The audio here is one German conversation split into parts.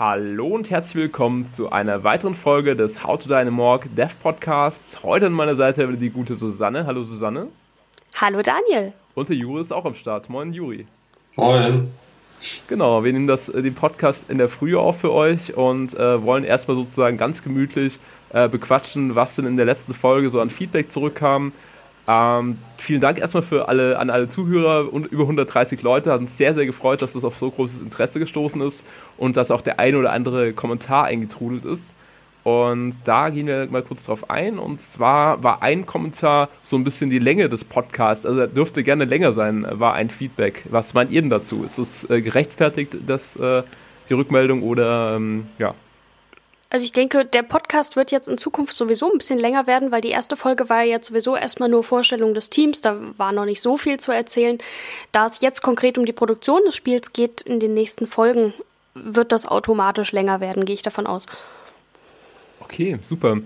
Hallo und herzlich willkommen zu einer weiteren Folge des How to Dynamorg Dev Podcasts. Heute an meiner Seite wieder die gute Susanne. Hallo Susanne. Hallo Daniel. Und der Juri ist auch am Start. Moin Juri. Moin. Genau, wir nehmen das, äh, den Podcast in der Früh auf für euch und äh, wollen erstmal sozusagen ganz gemütlich äh, bequatschen, was denn in der letzten Folge so an Feedback zurückkam. Ähm, vielen Dank erstmal für alle, an alle Zuhörer und über 130 Leute. Hat uns sehr, sehr gefreut, dass das auf so großes Interesse gestoßen ist und dass auch der ein oder andere Kommentar eingetrudelt ist. Und da gehen wir mal kurz drauf ein. Und zwar war ein Kommentar so ein bisschen die Länge des Podcasts. Also dürfte gerne länger sein, war ein Feedback. Was meint ihr denn dazu? Ist es äh, gerechtfertigt, dass äh, die Rückmeldung oder ähm, ja? Also ich denke, der Podcast wird jetzt in Zukunft sowieso ein bisschen länger werden, weil die erste Folge war ja jetzt sowieso erstmal nur Vorstellung des Teams, da war noch nicht so viel zu erzählen. Da es jetzt konkret um die Produktion des Spiels geht, in den nächsten Folgen wird das automatisch länger werden, gehe ich davon aus. Okay, super.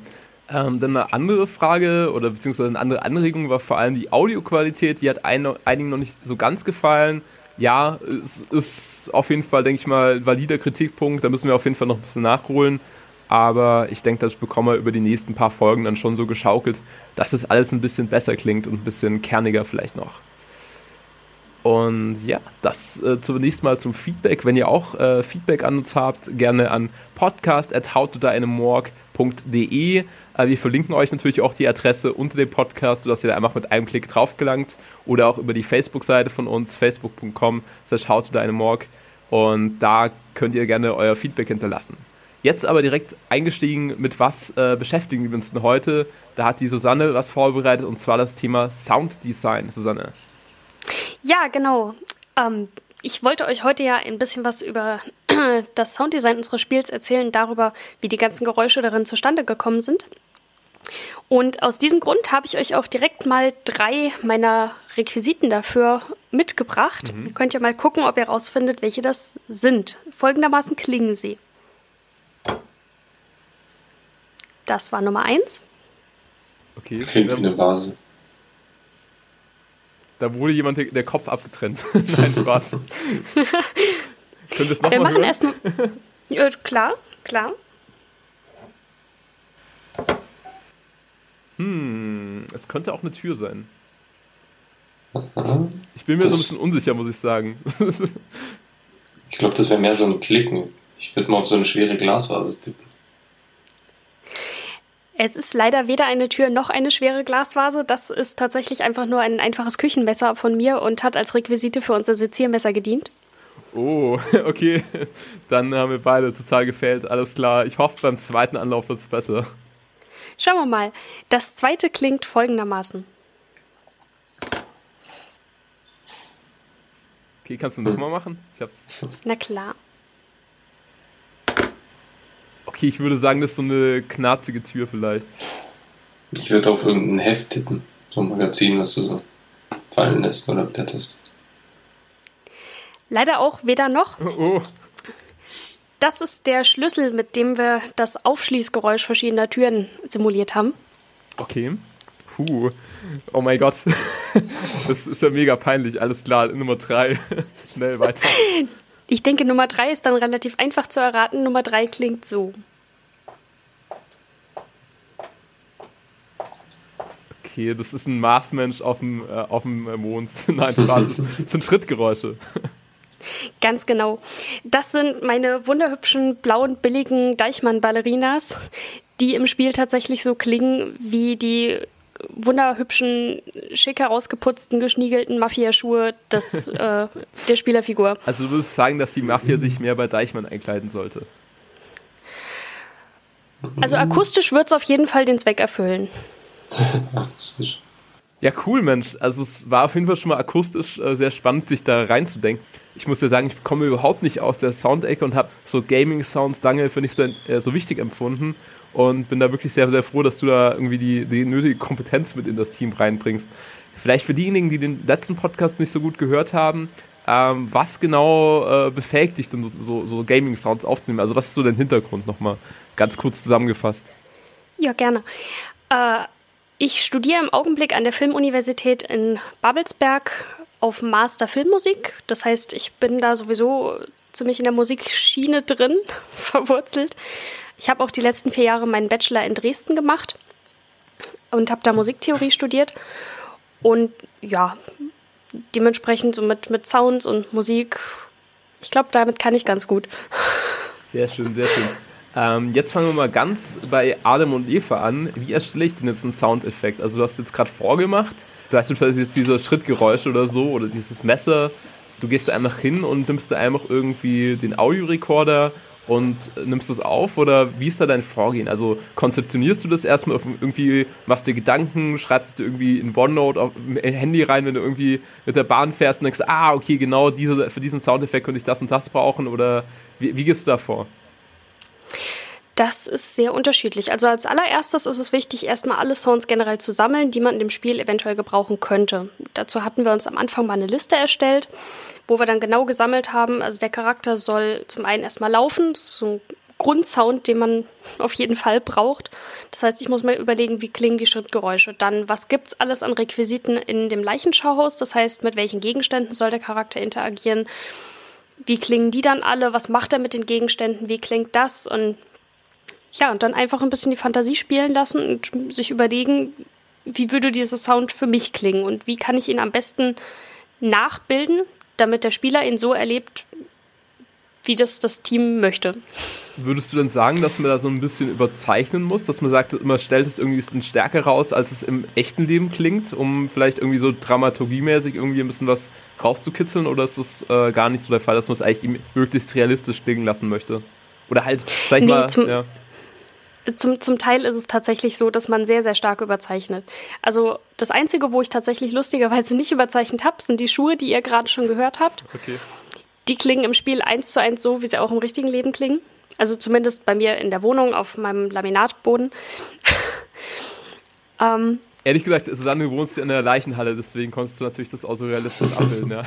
Ähm, dann eine andere Frage oder beziehungsweise eine andere Anregung war vor allem die Audioqualität. Die hat ein, einigen noch nicht so ganz gefallen. Ja, es ist auf jeden Fall, denke ich mal, ein valider Kritikpunkt. Da müssen wir auf jeden Fall noch ein bisschen nachholen. Aber ich denke, das bekommen wir über die nächsten paar Folgen dann schon so geschaukelt, dass es alles ein bisschen besser klingt und ein bisschen kerniger vielleicht noch. Und ja, das äh, zunächst mal zum Feedback. Wenn ihr auch äh, Feedback an uns habt, gerne an podcast.howtodynamorg.de. Äh, wir verlinken euch natürlich auch die Adresse unter dem Podcast, sodass ihr da einfach mit einem Klick drauf gelangt. Oder auch über die Facebook-Seite von uns, facebook.com slash howtodynamorg. Und da könnt ihr gerne euer Feedback hinterlassen. Jetzt aber direkt eingestiegen, mit was äh, beschäftigen wir uns denn heute? Da hat die Susanne was vorbereitet und zwar das Thema Sounddesign. Susanne. Ja, genau. Ähm, ich wollte euch heute ja ein bisschen was über das Sounddesign unseres Spiels erzählen, darüber, wie die ganzen Geräusche darin zustande gekommen sind. Und aus diesem Grund habe ich euch auch direkt mal drei meiner Requisiten dafür mitgebracht. Mhm. Ihr könnt ja mal gucken, ob ihr rausfindet, welche das sind. Folgendermaßen klingen sie. Das war Nummer eins. Okay. Klingt wie eine Vase. Da wurde jemand der, Kopf abgetrennt. Nein, Spaß. Könnt ihr es nochmal hören? Erstmal, ja, klar, klar. Hm, es könnte auch eine Tür sein. Ich bin mir das so ein bisschen unsicher, muss ich sagen. ich glaube, das wäre mehr so ein Klicken. Ich würde mal auf so eine schwere Glasvase tippen. Es ist leider weder eine Tür noch eine schwere Glasvase. Das ist tatsächlich einfach nur ein einfaches Küchenmesser von mir und hat als Requisite für unser Seziermesser gedient. Oh, okay. Dann haben wir beide total gefällt. Alles klar. Ich hoffe, beim zweiten Anlauf wird es besser. Schauen wir mal. Das zweite klingt folgendermaßen. Okay, kannst du nochmal machen? Ich hab's. Na klar. Okay, ich würde sagen, das ist so eine knarzige Tür vielleicht. Ich würde auf irgendein Heft tippen. So ein Magazin, was du so fallen lässt oder blätterst. Leider auch weder noch. Oh. Das ist der Schlüssel, mit dem wir das Aufschließgeräusch verschiedener Türen simuliert haben. Okay. Puh. Oh mein Gott. Das ist ja mega peinlich. Alles klar, Nummer drei. Schnell weiter. Ich denke, Nummer drei ist dann relativ einfach zu erraten. Nummer drei klingt so. Okay, das ist ein Marsmensch auf dem, äh, auf dem Mond. Nein, Spaß. Das sind Schrittgeräusche. Ganz genau. Das sind meine wunderhübschen, blauen, billigen Deichmann-Ballerinas, die im Spiel tatsächlich so klingen wie die wunderhübschen, schick herausgeputzten, geschniegelten Mafia-Schuhe des, äh, der Spielerfigur. Also du würdest sagen, dass die Mafia sich mehr bei Deichmann einkleiden sollte? Also akustisch wird es auf jeden Fall den Zweck erfüllen. akustisch. Ja, cool, Mensch. Also es war auf jeden Fall schon mal akustisch äh, sehr spannend, sich da reinzudenken. Ich muss ja sagen, ich komme überhaupt nicht aus der Soundecke und habe so Gaming-Sounds lange für nicht so, äh, so wichtig empfunden und bin da wirklich sehr, sehr froh, dass du da irgendwie die, die nötige Kompetenz mit in das Team reinbringst. Vielleicht für diejenigen, die den letzten Podcast nicht so gut gehört haben, ähm, was genau äh, befähigt dich denn so, so Gaming-Sounds aufzunehmen? Also was ist so dein Hintergrund nochmal ganz kurz zusammengefasst? Ja, gerne. Äh, ich studiere im Augenblick an der Filmuniversität in Babelsberg auf Master Filmmusik. Das heißt, ich bin da sowieso ziemlich in der Musikschiene drin, verwurzelt. Ich habe auch die letzten vier Jahre meinen Bachelor in Dresden gemacht und habe da Musiktheorie studiert. Und ja, dementsprechend so mit, mit Sounds und Musik, ich glaube, damit kann ich ganz gut. Sehr schön, sehr schön. Ähm, jetzt fangen wir mal ganz bei Adam und Eva an. Wie erstelle ich denn jetzt einen Soundeffekt? Also du hast jetzt gerade vorgemacht, beispielsweise jetzt diese Schrittgeräusche oder so oder dieses Messer. Du gehst da einfach hin und nimmst da einfach irgendwie den Audiorekorder und nimmst das auf oder wie ist da dein Vorgehen? Also konzeptionierst du das erstmal irgendwie, machst dir Gedanken, schreibst du irgendwie in OneNote auf Handy rein, wenn du irgendwie mit der Bahn fährst und denkst, ah, okay, genau diese, für diesen Soundeffekt könnte ich das und das brauchen oder wie, wie gehst du da vor? Das ist sehr unterschiedlich. Also als allererstes ist es wichtig, erstmal alle Sounds generell zu sammeln, die man in dem Spiel eventuell gebrauchen könnte. Dazu hatten wir uns am Anfang mal eine Liste erstellt, wo wir dann genau gesammelt haben. Also der Charakter soll zum einen erstmal laufen, so ein Grundsound, den man auf jeden Fall braucht. Das heißt, ich muss mir überlegen, wie klingen die Schrittgeräusche. Dann, was gibt es alles an Requisiten in dem Leichenschauhaus? Das heißt, mit welchen Gegenständen soll der Charakter interagieren? Wie klingen die dann alle? Was macht er mit den Gegenständen? Wie klingt das? Und ja, und dann einfach ein bisschen die Fantasie spielen lassen und sich überlegen, wie würde dieser Sound für mich klingen und wie kann ich ihn am besten nachbilden, damit der Spieler ihn so erlebt, wie das das Team möchte. Würdest du denn sagen, dass man da so ein bisschen überzeichnen muss, dass man sagt, man stellt es irgendwie ein stärker raus, als es im echten Leben klingt, um vielleicht irgendwie so dramaturgiemäßig irgendwie ein bisschen was rauszukitzeln oder ist das äh, gar nicht so der Fall, dass man es eigentlich möglichst realistisch klingen lassen möchte? Oder halt, sag ich nee, mal, ja. Zum, zum Teil ist es tatsächlich so, dass man sehr, sehr stark überzeichnet. Also das Einzige, wo ich tatsächlich lustigerweise nicht überzeichnet habe, sind die Schuhe, die ihr gerade schon gehört habt. Okay. Die klingen im Spiel eins zu eins so, wie sie auch im richtigen Leben klingen. Also zumindest bei mir in der Wohnung auf meinem Laminatboden. ähm, Ehrlich gesagt, Susanne, du wohnst ja in der Leichenhalle, deswegen konntest du natürlich das auch so realistisch abbilden. Ja,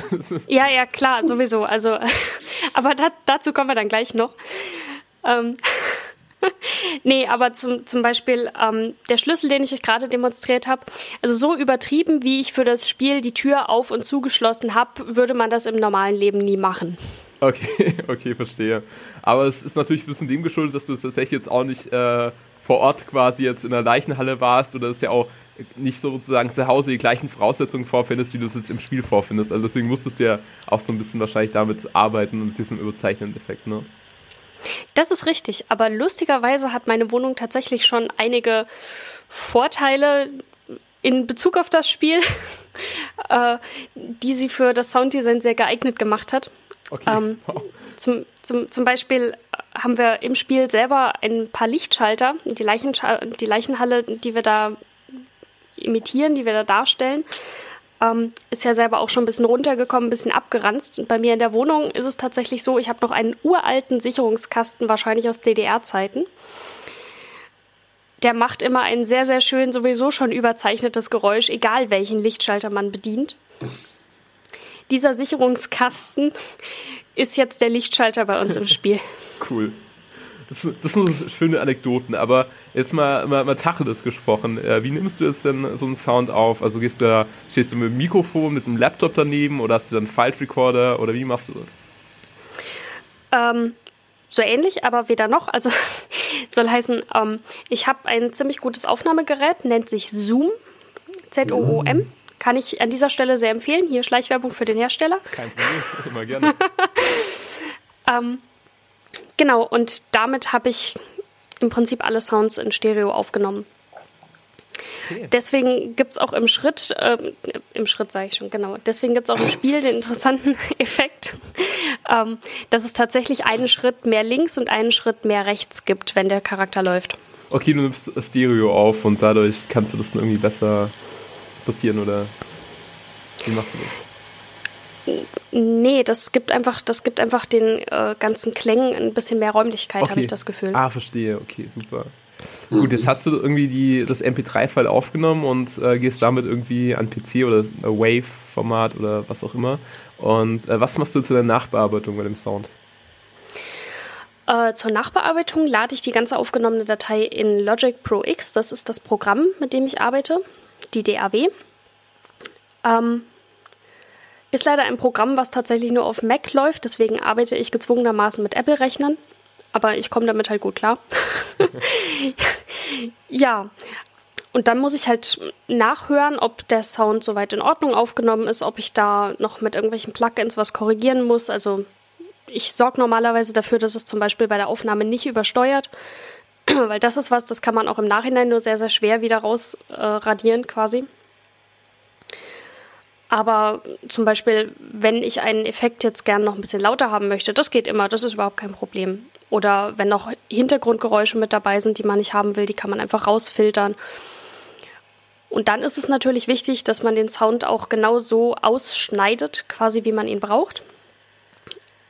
ja, ja, klar, sowieso. Also, aber da, dazu kommen wir dann gleich noch. Ähm, nee, aber zum, zum Beispiel ähm, der Schlüssel, den ich euch gerade demonstriert habe, also so übertrieben, wie ich für das Spiel die Tür auf und zugeschlossen habe, würde man das im normalen Leben nie machen. Okay, okay, verstehe. Aber es ist natürlich ein bisschen dem geschuldet, dass du tatsächlich jetzt auch nicht äh, vor Ort quasi jetzt in der Leichenhalle warst oder es ja auch nicht sozusagen zu Hause die gleichen Voraussetzungen vorfindest, wie du es jetzt im Spiel vorfindest. Also deswegen musstest du ja auch so ein bisschen wahrscheinlich damit arbeiten und diesem überzeichnenden Effekt, ne? Das ist richtig, aber lustigerweise hat meine Wohnung tatsächlich schon einige Vorteile in Bezug auf das Spiel, äh, die sie für das Sounddesign sehr geeignet gemacht hat. Okay. Ähm, wow. zum, zum, zum Beispiel haben wir im Spiel selber ein paar Lichtschalter, die, Leichensch die Leichenhalle, die wir da imitieren, die wir da darstellen. Ähm, ist ja selber auch schon ein bisschen runtergekommen, ein bisschen abgeranzt. Und bei mir in der Wohnung ist es tatsächlich so, ich habe noch einen uralten Sicherungskasten, wahrscheinlich aus DDR-Zeiten. Der macht immer ein sehr, sehr schön, sowieso schon überzeichnetes Geräusch, egal welchen Lichtschalter man bedient. Dieser Sicherungskasten ist jetzt der Lichtschalter bei uns im Spiel. Cool. Das, das, sind schöne Anekdoten, aber jetzt mal, mal, mal Tacheles gesprochen. Äh, wie nimmst du jetzt denn so einen Sound auf? Also gehst du da, stehst du mit dem Mikrofon, mit dem Laptop daneben oder hast du dann einen File Recorder oder wie machst du das? Ähm, so ähnlich, aber weder noch. Also soll heißen, ähm, ich habe ein ziemlich gutes Aufnahmegerät, nennt sich Zoom, Z-O-O-M. Kann ich an dieser Stelle sehr empfehlen. Hier Schleichwerbung für den Hersteller. Kein Problem, immer gerne. ähm, Genau, und damit habe ich im Prinzip alle Sounds in Stereo aufgenommen. Okay. Deswegen gibt es auch im Schritt, äh, im Schritt sage ich schon, genau, deswegen gibt es auch im Spiel den interessanten Effekt, ähm, dass es tatsächlich einen Schritt mehr links und einen Schritt mehr rechts gibt, wenn der Charakter läuft. Okay, du nimmst Stereo auf und dadurch kannst du das dann irgendwie besser sortieren oder wie machst du das? Nee, das gibt einfach, das gibt einfach den äh, ganzen Klängen ein bisschen mehr Räumlichkeit, okay. habe ich das Gefühl. Ah, verstehe, okay, super. Mhm. Gut, jetzt hast du irgendwie die, das MP3-File aufgenommen und äh, gehst damit irgendwie an PC oder Wave-Format oder was auch immer. Und äh, was machst du zu der Nachbearbeitung bei dem Sound? Äh, zur Nachbearbeitung lade ich die ganze aufgenommene Datei in Logic Pro X. Das ist das Programm, mit dem ich arbeite, die DAW. Ähm, Ist leider ein Programm, was tatsächlich nur auf Mac läuft, deswegen arbeite ich gezwungenermaßen mit Apple-Rechnern. Aber ich komme damit halt gut klar. ja, und dann muss ich halt nachhören, ob der Sound soweit in Ordnung aufgenommen ist, ob ich da noch mit irgendwelchen Plugins was korrigieren muss. Also ich sorge normalerweise dafür, dass es zum Beispiel bei der Aufnahme nicht übersteuert, weil das ist was, das kann man auch im Nachhinein nur sehr, sehr schwer wieder rausradieren äh, quasi. Aber zum Beispiel, wenn ich einen Effekt jetzt gern noch ein bisschen lauter haben möchte, das geht immer, das ist überhaupt kein Problem. Oder wenn noch Hintergrundgeräusche mit dabei sind, die man nicht haben will, die kann man einfach rausfiltern. Und dann ist es natürlich wichtig, dass man den Sound auch genau so ausschneidet, quasi wie man ihn braucht.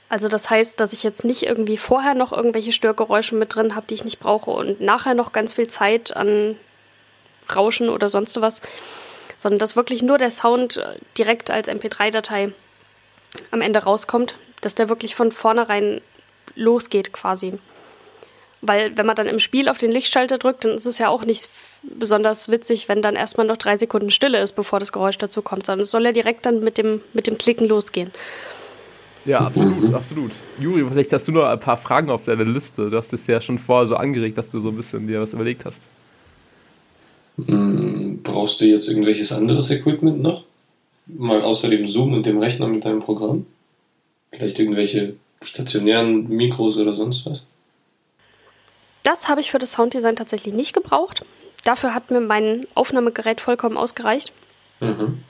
Also das heißt, dass ich jetzt nicht irgendwie vorher noch irgendwelche Störgeräusche mit drin habe, die ich nicht brauche und nachher noch ganz viel Zeit an Rauschen oder sonst was sondern dass wirklich nur der Sound äh, direkt als MP3-Datei am Ende rauskommt, dass der wirklich von vornherein losgeht quasi. Weil wenn man dann im Spiel auf den Lichtschalter drückt, dann ist es ja auch nicht besonders witzig, wenn dann erstmal noch drei Sekunden Stille ist, bevor das Geräusch dazu kommt, sondern es soll ja direkt dann mit dem, mit dem Klicken losgehen. Ja, absolut, absolut. Juri, vielleicht hast du noch ein paar Fragen auf deiner Liste. Du hast es ja schon vorher so angeregt, dass du so ein bisschen dir was überlegt hast. Hm, brauchst du jetzt irgendwelches anderes Equipment noch? Mal außer dem Zoom und dem Rechner mit deinem Programm? Vielleicht irgendwelche stationären Mikros oder sonst was? Das habe ich für das Sounddesign tatsächlich nicht gebraucht. Dafür hat mir mein Aufnahmegerät vollkommen ausgereicht. Mhm.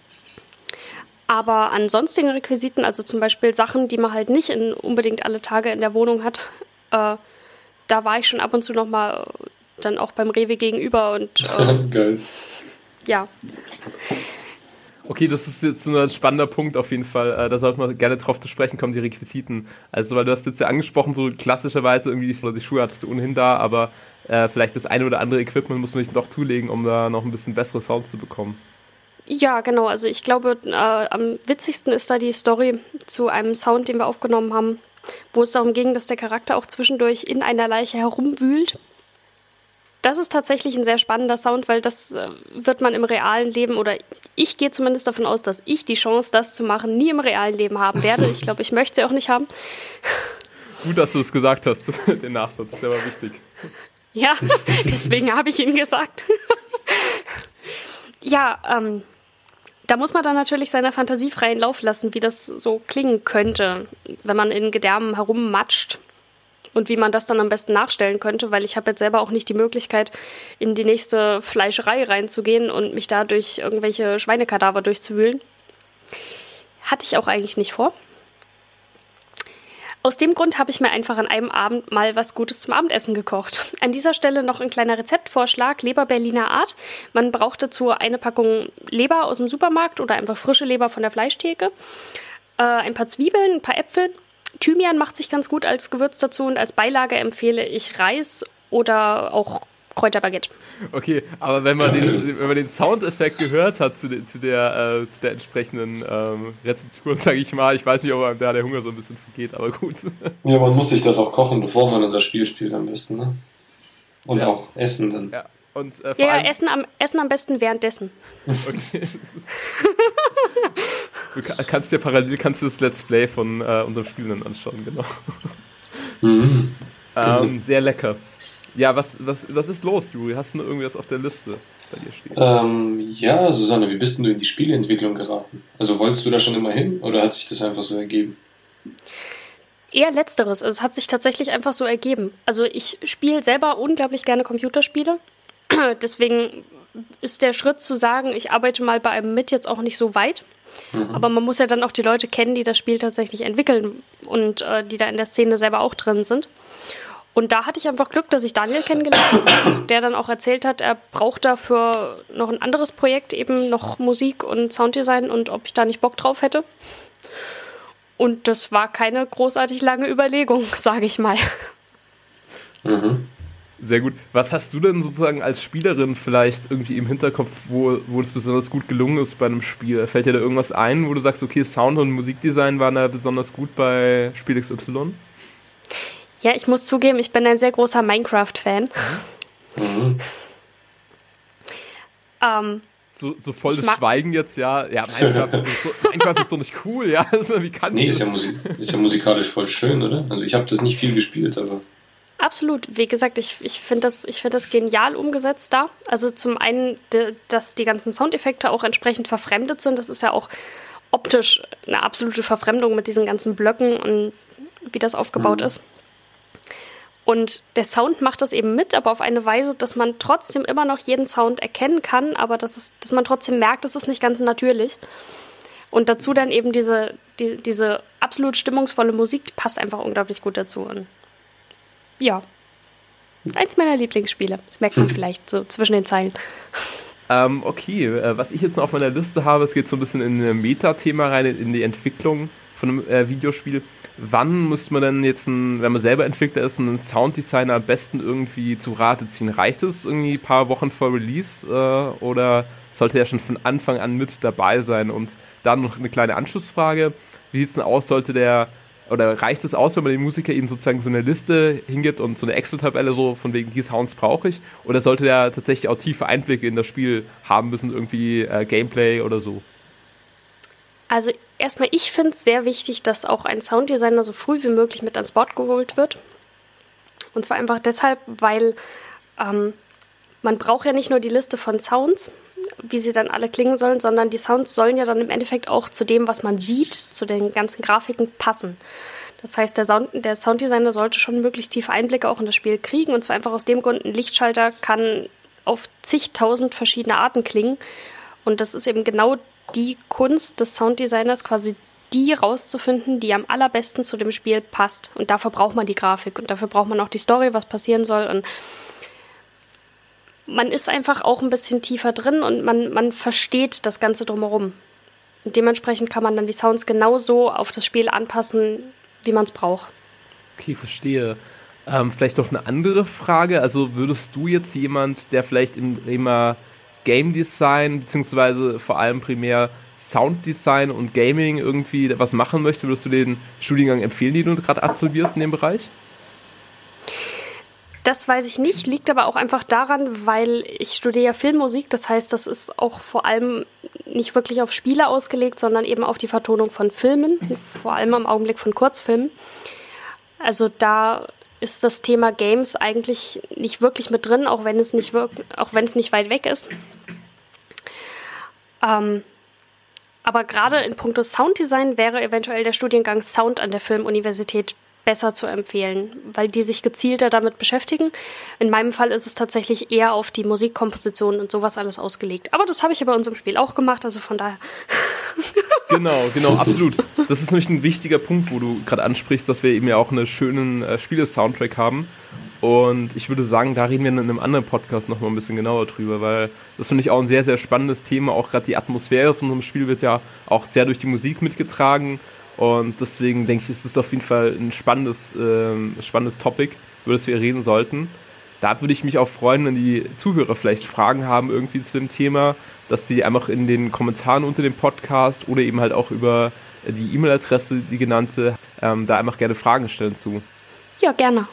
Aber an sonstigen Requisiten, also zum Beispiel Sachen, die man halt nicht in, unbedingt alle Tage in der Wohnung hat, äh, da war ich schon ab und zu nochmal dann auch beim Rewe gegenüber und ähm, Geil. Ja. Okay, das ist jetzt ein spannender Punkt auf jeden Fall. Äh, da sollte man gerne drauf zu sprechen kommen, die Requisiten. Also, weil du hast jetzt ja angesprochen, so klassischerweise irgendwie die Schuhe hattest du ohnehin da, aber äh, vielleicht das eine oder andere Equipment muss man nicht noch zulegen, um da noch ein bisschen bessere Sounds zu bekommen. Ja, genau. Also ich glaube, äh, am witzigsten ist da die Story zu einem Sound, den wir aufgenommen haben, wo es darum ging, dass der Charakter auch zwischendurch in einer Leiche herumwühlt das ist tatsächlich ein sehr spannender Sound, weil das äh, wird man im realen Leben oder ich gehe zumindest davon aus, dass ich die Chance, das zu machen, nie im realen Leben haben werde. Ich glaube, ich möchte sie auch nicht haben. Gut, dass du es gesagt hast, den Nachsatz, der war wichtig. Ja, deswegen habe ich ihn gesagt. ja, ähm, da muss man dann natürlich seiner Fantasie freien Lauf lassen, wie das so klingen könnte, wenn man in Gedärmen herummatscht und wie man das dann am besten nachstellen könnte, weil ich habe jetzt selber auch nicht die Möglichkeit, in die nächste Fleischerei reinzugehen und mich da durch irgendwelche Schweinekadaver durchzuwühlen. Hatte ich auch eigentlich nicht vor. Aus dem Grund habe ich mir einfach an einem Abend mal was Gutes zum Abendessen gekocht. An dieser Stelle noch ein kleiner Rezeptvorschlag: Leber Berliner Art. Man braucht dazu eine Packung Leber aus dem Supermarkt oder einfach frische Leber von der Fleischtheke, äh, ein paar Zwiebeln, ein paar Äpfel, Thymian macht sich ganz gut als Gewürz dazu und als Beilage empfehle ich Reis oder auch Kräuterbaguette. Okay, aber wenn man den, wenn man den Soundeffekt gehört hat zu, de, zu, der, äh, zu der entsprechenden ähm, Rezeptur, sage ich mal, ich weiß nicht, ob einem da der Hunger so ein bisschen vergeht, aber gut. Ja, man muss sich das auch kochen, bevor man unser Spiel spielt am besten, ne? Und ja. auch essen dann. Ja. Und, äh, ja, ja essen, am, essen am besten währenddessen. Okay. du kannst dir parallel kannst du das Let's Play von äh, unserem Spiel dann anschauen, genau. Mhm. Ähm, sehr lecker. Ja, was, was, was ist los, Juri? Hast du noch irgendwas auf der Liste bei dir stehen? Ähm, ja, Susanne, wie bist denn du in die Spieleentwicklung geraten? Also wolltest du da schon immer hin oder hat sich das einfach so ergeben? Eher letzteres. Also es hat sich tatsächlich einfach so ergeben. Also ich spiele selber unglaublich gerne Computerspiele. Deswegen ist der Schritt zu sagen, ich arbeite mal bei einem mit jetzt auch nicht so weit. Mhm. Aber man muss ja dann auch die Leute kennen, die das Spiel tatsächlich entwickeln und äh, die da in der Szene selber auch drin sind. Und da hatte ich einfach Glück, dass ich Daniel kennengelernt habe, der dann auch erzählt hat, er braucht dafür noch ein anderes Projekt, eben noch Musik und Sounddesign und ob ich da nicht Bock drauf hätte. Und das war keine großartig lange Überlegung, sage ich mal. Mhm. Sehr gut. Was hast du denn sozusagen als Spielerin vielleicht irgendwie im Hinterkopf, wo, wo es besonders gut gelungen ist bei einem Spiel? Fällt dir da irgendwas ein, wo du sagst, okay, Sound und Musikdesign waren da besonders gut bei Spiel XY? Ja, ich muss zugeben, ich bin ein sehr großer Minecraft-Fan. Mhm. Ähm, so, so voll das Schweigen jetzt, ja. Ja, Minecraft, ist, so, Minecraft ist doch nicht cool, ja. Wie kann nee, ist ja, ist ja musikalisch voll schön, oder? Also ich habe das nicht viel gespielt, aber. Absolut. Wie gesagt, ich, ich finde das, find das genial umgesetzt da. Also zum einen, dass die ganzen Soundeffekte auch entsprechend verfremdet sind. Das ist ja auch optisch eine absolute Verfremdung mit diesen ganzen Blöcken und wie das aufgebaut mhm. ist. Und der Sound macht das eben mit, aber auf eine Weise, dass man trotzdem immer noch jeden Sound erkennen kann, aber dass, es, dass man trotzdem merkt, es ist nicht ganz natürlich. Und dazu dann eben diese, die, diese absolut stimmungsvolle Musik, die passt einfach unglaublich gut dazu. Und ja, eins meiner Lieblingsspiele. Das merkt man vielleicht so zwischen den Zeilen. Ähm, okay, äh, was ich jetzt noch auf meiner Liste habe, es geht so ein bisschen in ein Meta-Thema rein, in die Entwicklung von einem äh, Videospiel wann muss man denn jetzt, ein, wenn man selber Entwickler ist, einen Sounddesigner am besten irgendwie zu Rate ziehen? Reicht es irgendwie ein paar Wochen vor Release äh, oder sollte er schon von Anfang an mit dabei sein? Und dann noch eine kleine Anschlussfrage. Wie sieht es denn aus, sollte der, oder reicht es aus, wenn man dem Musiker eben sozusagen so eine Liste hingibt und so eine Excel-Tabelle so von wegen, die Sounds brauche ich? Oder sollte der tatsächlich auch tiefe Einblicke in das Spiel haben müssen, irgendwie äh, Gameplay oder so? Also erstmal, ich finde es sehr wichtig, dass auch ein Sounddesigner so früh wie möglich mit ans Board geholt wird. Und zwar einfach deshalb, weil ähm, man braucht ja nicht nur die Liste von Sounds, wie sie dann alle klingen sollen, sondern die Sounds sollen ja dann im Endeffekt auch zu dem, was man sieht, zu den ganzen Grafiken passen. Das heißt, der, Sound, der Sounddesigner sollte schon möglichst tiefe Einblicke auch in das Spiel kriegen. Und zwar einfach aus dem Grund, ein Lichtschalter kann auf zigtausend verschiedene Arten klingen. Und das ist eben genau die Kunst des Sounddesigners, quasi die rauszufinden, die am allerbesten zu dem Spiel passt. Und dafür braucht man die Grafik und dafür braucht man auch die Story, was passieren soll. Und man ist einfach auch ein bisschen tiefer drin und man, man versteht das Ganze drumherum. Und dementsprechend kann man dann die Sounds genauso auf das Spiel anpassen, wie man es braucht. Okay, verstehe. Ähm, vielleicht noch eine andere Frage. Also würdest du jetzt jemand, der vielleicht im Thema Game Design, beziehungsweise vor allem primär Sound Design und Gaming irgendwie was machen möchte, würdest du den Studiengang empfehlen, den du gerade absolvierst in dem Bereich? Das weiß ich nicht, liegt aber auch einfach daran, weil ich studiere ja Filmmusik, das heißt, das ist auch vor allem nicht wirklich auf Spiele ausgelegt, sondern eben auf die Vertonung von Filmen, vor allem im Augenblick von Kurzfilmen. Also da ist das Thema Games eigentlich nicht wirklich mit drin, auch wenn es nicht, auch wenn es nicht weit weg ist. Ähm, aber gerade in puncto Sounddesign wäre eventuell der Studiengang Sound an der Filmuniversität besser zu empfehlen, weil die sich gezielter damit beschäftigen. In meinem Fall ist es tatsächlich eher auf die Musikkomposition und sowas alles ausgelegt. Aber das habe ich ja bei unserem Spiel auch gemacht, also von daher. genau, genau, absolut. Das ist nämlich ein wichtiger Punkt, wo du gerade ansprichst, dass wir eben ja auch einen schönen äh, Spiele-Soundtrack haben. Und ich würde sagen, da reden wir in einem anderen Podcast nochmal ein bisschen genauer drüber, weil das finde ich auch ein sehr, sehr spannendes Thema. Auch gerade die Atmosphäre von so einem Spiel wird ja auch sehr durch die Musik mitgetragen. Und deswegen denke ich, ist es auf jeden Fall ein spannendes, äh, spannendes Topic, über das wir reden sollten. Da würde ich mich auch freuen, wenn die Zuhörer vielleicht Fragen haben irgendwie zu dem Thema, dass sie einfach in den Kommentaren unter dem Podcast oder eben halt auch über die E-Mail-Adresse, die genannte, ähm, da einfach gerne Fragen stellen zu. Ja, gerne.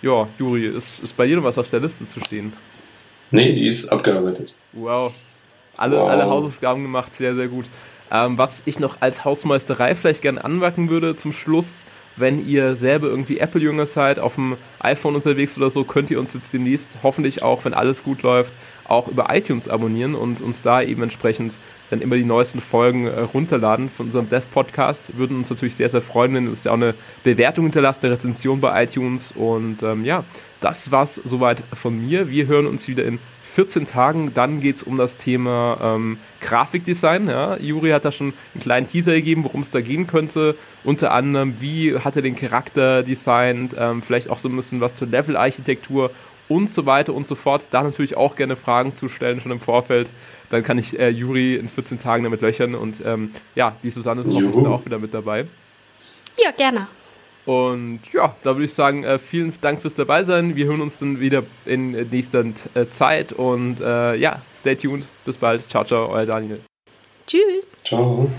Ja, Juri, ist, ist bei dir noch was auf der Liste zu stehen? Nee, die ist abgearbeitet. Wow. Alle, wow. alle Hausaufgaben gemacht, sehr, sehr gut. Ähm, was ich noch als Hausmeisterei vielleicht gerne anmerken würde zum Schluss, wenn ihr selber irgendwie Apple-Jünger seid, auf dem iPhone unterwegs oder so, könnt ihr uns jetzt demnächst hoffentlich auch, wenn alles gut läuft, auch über iTunes abonnieren und uns da eben entsprechend dann immer die neuesten Folgen äh, runterladen von unserem Dev-Podcast. Würden uns natürlich sehr, sehr freuen, wenn uns ja auch eine Bewertung hinterlasst, eine Rezension bei iTunes. Und ähm, ja, das war's soweit von mir. Wir hören uns wieder in 14 Tagen. Dann geht es um das Thema ähm, Grafikdesign. Ja. Juri hat da schon einen kleinen Teaser gegeben, worum es da gehen könnte. Unter anderem, wie hat er den Charakter designt, ähm, vielleicht auch so ein bisschen was zur Level-Architektur und so weiter und so fort. Da natürlich auch gerne Fragen zu stellen, schon im Vorfeld. Dann kann ich äh, Juri in 14 Tagen damit löchern und ähm, ja, die Susanne ist hoffentlich auch wieder mit dabei. Ja, gerne. Und ja, da würde ich sagen, äh, vielen Dank fürs dabei sein. Wir hören uns dann wieder in nächster äh, Zeit und äh, ja, stay tuned. Bis bald. Ciao, ciao, euer Daniel. Tschüss. Ciao.